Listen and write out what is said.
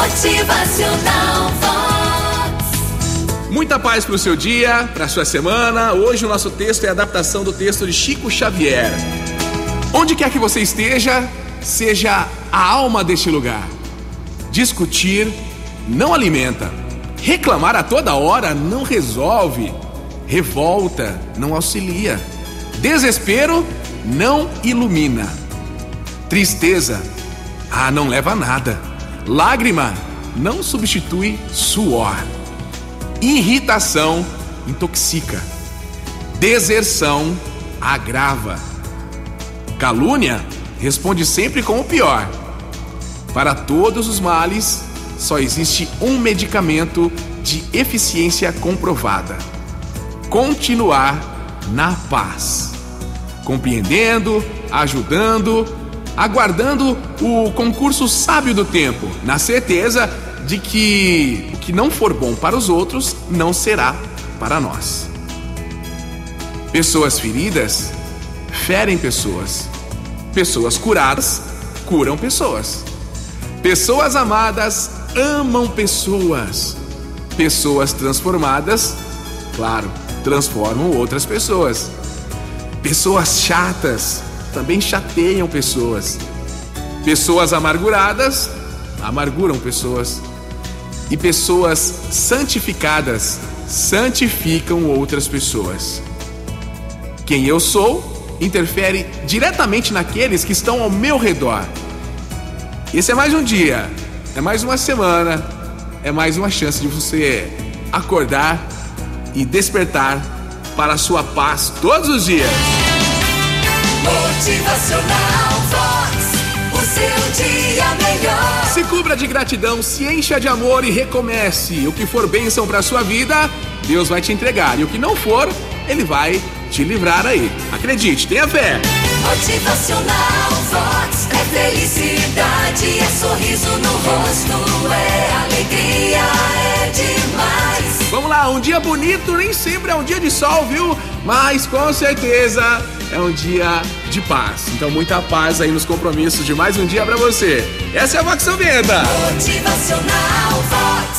Motivacional Vox. Muita paz para o seu dia, para sua semana. Hoje o nosso texto é a adaptação do texto de Chico Xavier. Onde quer que você esteja, seja a alma deste lugar. Discutir não alimenta. Reclamar a toda hora não resolve. Revolta não auxilia. Desespero não ilumina. Tristeza, ah, não leva a nada. Lágrima não substitui suor. Irritação intoxica. Deserção agrava. Calúnia responde sempre com o pior. Para todos os males, só existe um medicamento de eficiência comprovada: continuar na paz, compreendendo, ajudando, aguardando o concurso sábio do tempo, na certeza de que o que não for bom para os outros não será para nós. Pessoas feridas ferem pessoas. Pessoas curadas curam pessoas. Pessoas amadas amam pessoas. Pessoas transformadas, claro, transformam outras pessoas. Pessoas chatas também chateiam pessoas. Pessoas amarguradas amarguram pessoas. E pessoas santificadas santificam outras pessoas. Quem eu sou interfere diretamente naqueles que estão ao meu redor. Esse é mais um dia, é mais uma semana, é mais uma chance de você acordar e despertar para a sua paz todos os dias. Vox. O seu dia melhor. Se cubra de gratidão, se encha de amor e recomece. O que for bênção para sua vida, Deus vai te entregar. E o que não for, Ele vai te livrar aí. Acredite, tenha fé. Motivacional Vox. É felicidade, é sorriso no rosto, é alegria, é demais. Vamos lá, um dia bonito nem sempre é um dia de sol, viu? Mas com certeza é um dia de paz. Então muita paz aí nos compromissos de mais um dia para você. Essa é a Vox Venda. Motivacional Vox.